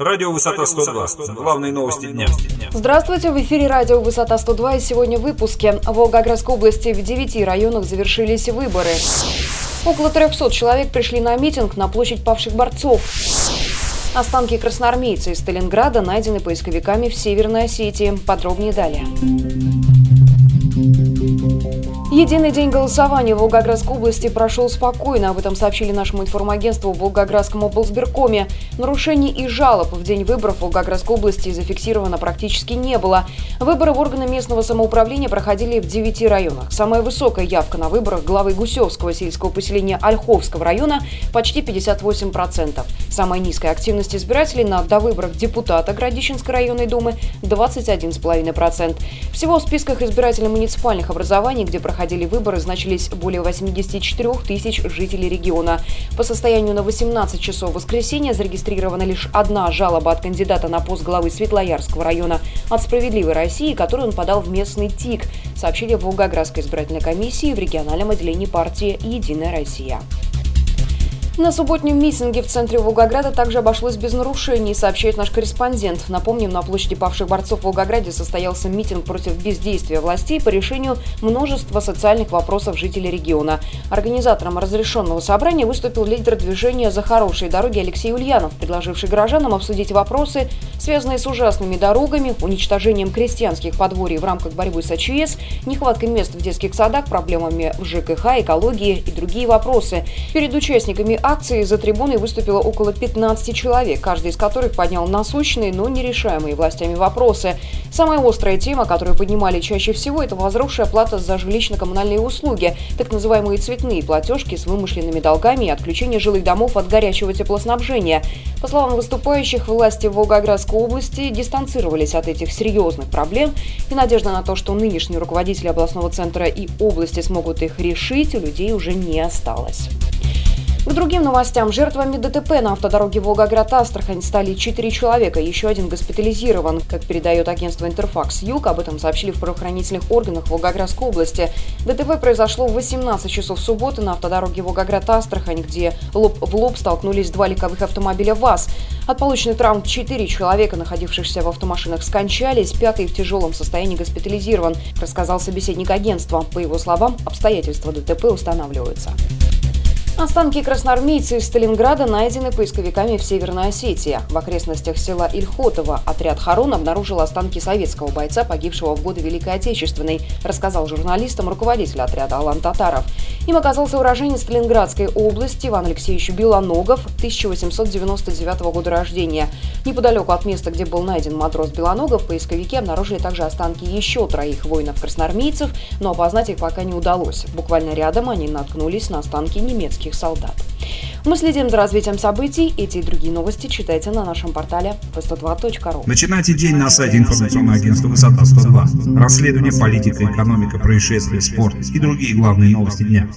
Радио «Высота 102». Главные новости дня. Здравствуйте, в эфире радио «Высота 102» и сегодня в выпуске. В Волгоградской области в девяти районах завершились выборы. Около 300 человек пришли на митинг на площадь павших борцов. Останки красноармейца из Сталинграда найдены поисковиками в Северной Осетии. Подробнее далее. Единый день голосования в Волгоградской области прошел спокойно. Об этом сообщили нашему информагентству в Волгоградском облсберкоме. Нарушений и жалоб в день выборов в Волгоградской области зафиксировано практически не было. Выборы в органы местного самоуправления проходили в девяти районах. Самая высокая явка на выборах главы Гусевского сельского поселения Ольховского района – почти 58%. Самая низкая активность избирателей на довыборах депутата Градищенской районной думы – 21,5%. Всего в списках избирателей муниципальных образований, где проходили проходили выборы, значились более 84 тысяч жителей региона. По состоянию на 18 часов воскресенья зарегистрирована лишь одна жалоба от кандидата на пост главы Светлоярского района от «Справедливой России», которую он подал в местный ТИК, сообщили в Волгоградской избирательной комиссии в региональном отделении партии «Единая Россия». На субботнем митинге в центре Волгограда также обошлось без нарушений, сообщает наш корреспондент. Напомним, на площади павших борцов в Волгограде состоялся митинг против бездействия властей по решению множества социальных вопросов жителей региона. Организатором разрешенного собрания выступил лидер движения «За хорошие дороги» Алексей Ульянов, предложивший горожанам обсудить вопросы, связанные с ужасными дорогами, уничтожением крестьянских подворий в рамках борьбы с АЧС, нехваткой мест в детских садах, проблемами в ЖКХ, экологии и другие вопросы. Перед участниками акции за трибуной выступило около 15 человек, каждый из которых поднял насущные, но нерешаемые властями вопросы. Самая острая тема, которую поднимали чаще всего, это возросшая плата за жилищно-коммунальные услуги, так называемые цветные платежки с вымышленными долгами и отключение жилых домов от горячего теплоснабжения. По словам выступающих, власти Волгоградской области дистанцировались от этих серьезных проблем, и надежда на то, что нынешние руководители областного центра и области смогут их решить, у людей уже не осталось. К другим новостям. Жертвами ДТП на автодороге Волгоград-Астрахань стали четыре человека. Еще один госпитализирован. Как передает агентство «Интерфакс Юг», об этом сообщили в правоохранительных органах Волгоградской области. ДТП произошло в 18 часов субботы на автодороге Волгоград-Астрахань, где лоб в лоб столкнулись два легковых автомобиля ВАЗ. От полученных травм четыре человека, находившихся в автомашинах, скончались. Пятый в тяжелом состоянии госпитализирован, рассказал собеседник агентства. По его словам, обстоятельства ДТП устанавливаются. Останки красноармейца из Сталинграда найдены поисковиками в Северной Осетии. В окрестностях села Ильхотово отряд «Харун» обнаружил останки советского бойца, погибшего в годы Великой Отечественной, рассказал журналистам руководитель отряда Алан Татаров. Им оказался уроженец Сталинградской области Иван Алексеевич Белоногов, 1899 года рождения. Неподалеку от места, где был найден матрос Белоногов, поисковики обнаружили также останки еще троих воинов-красноармейцев, но опознать их пока не удалось. Буквально рядом они наткнулись на останки немецких солдат. Мы следим за развитием событий. Эти и другие новости читайте на нашем портале v102.ru. Начинайте день на сайте информационного агентства «Высота 102». Расследование, политика, экономика, происшествия, спорт и другие главные новости дня.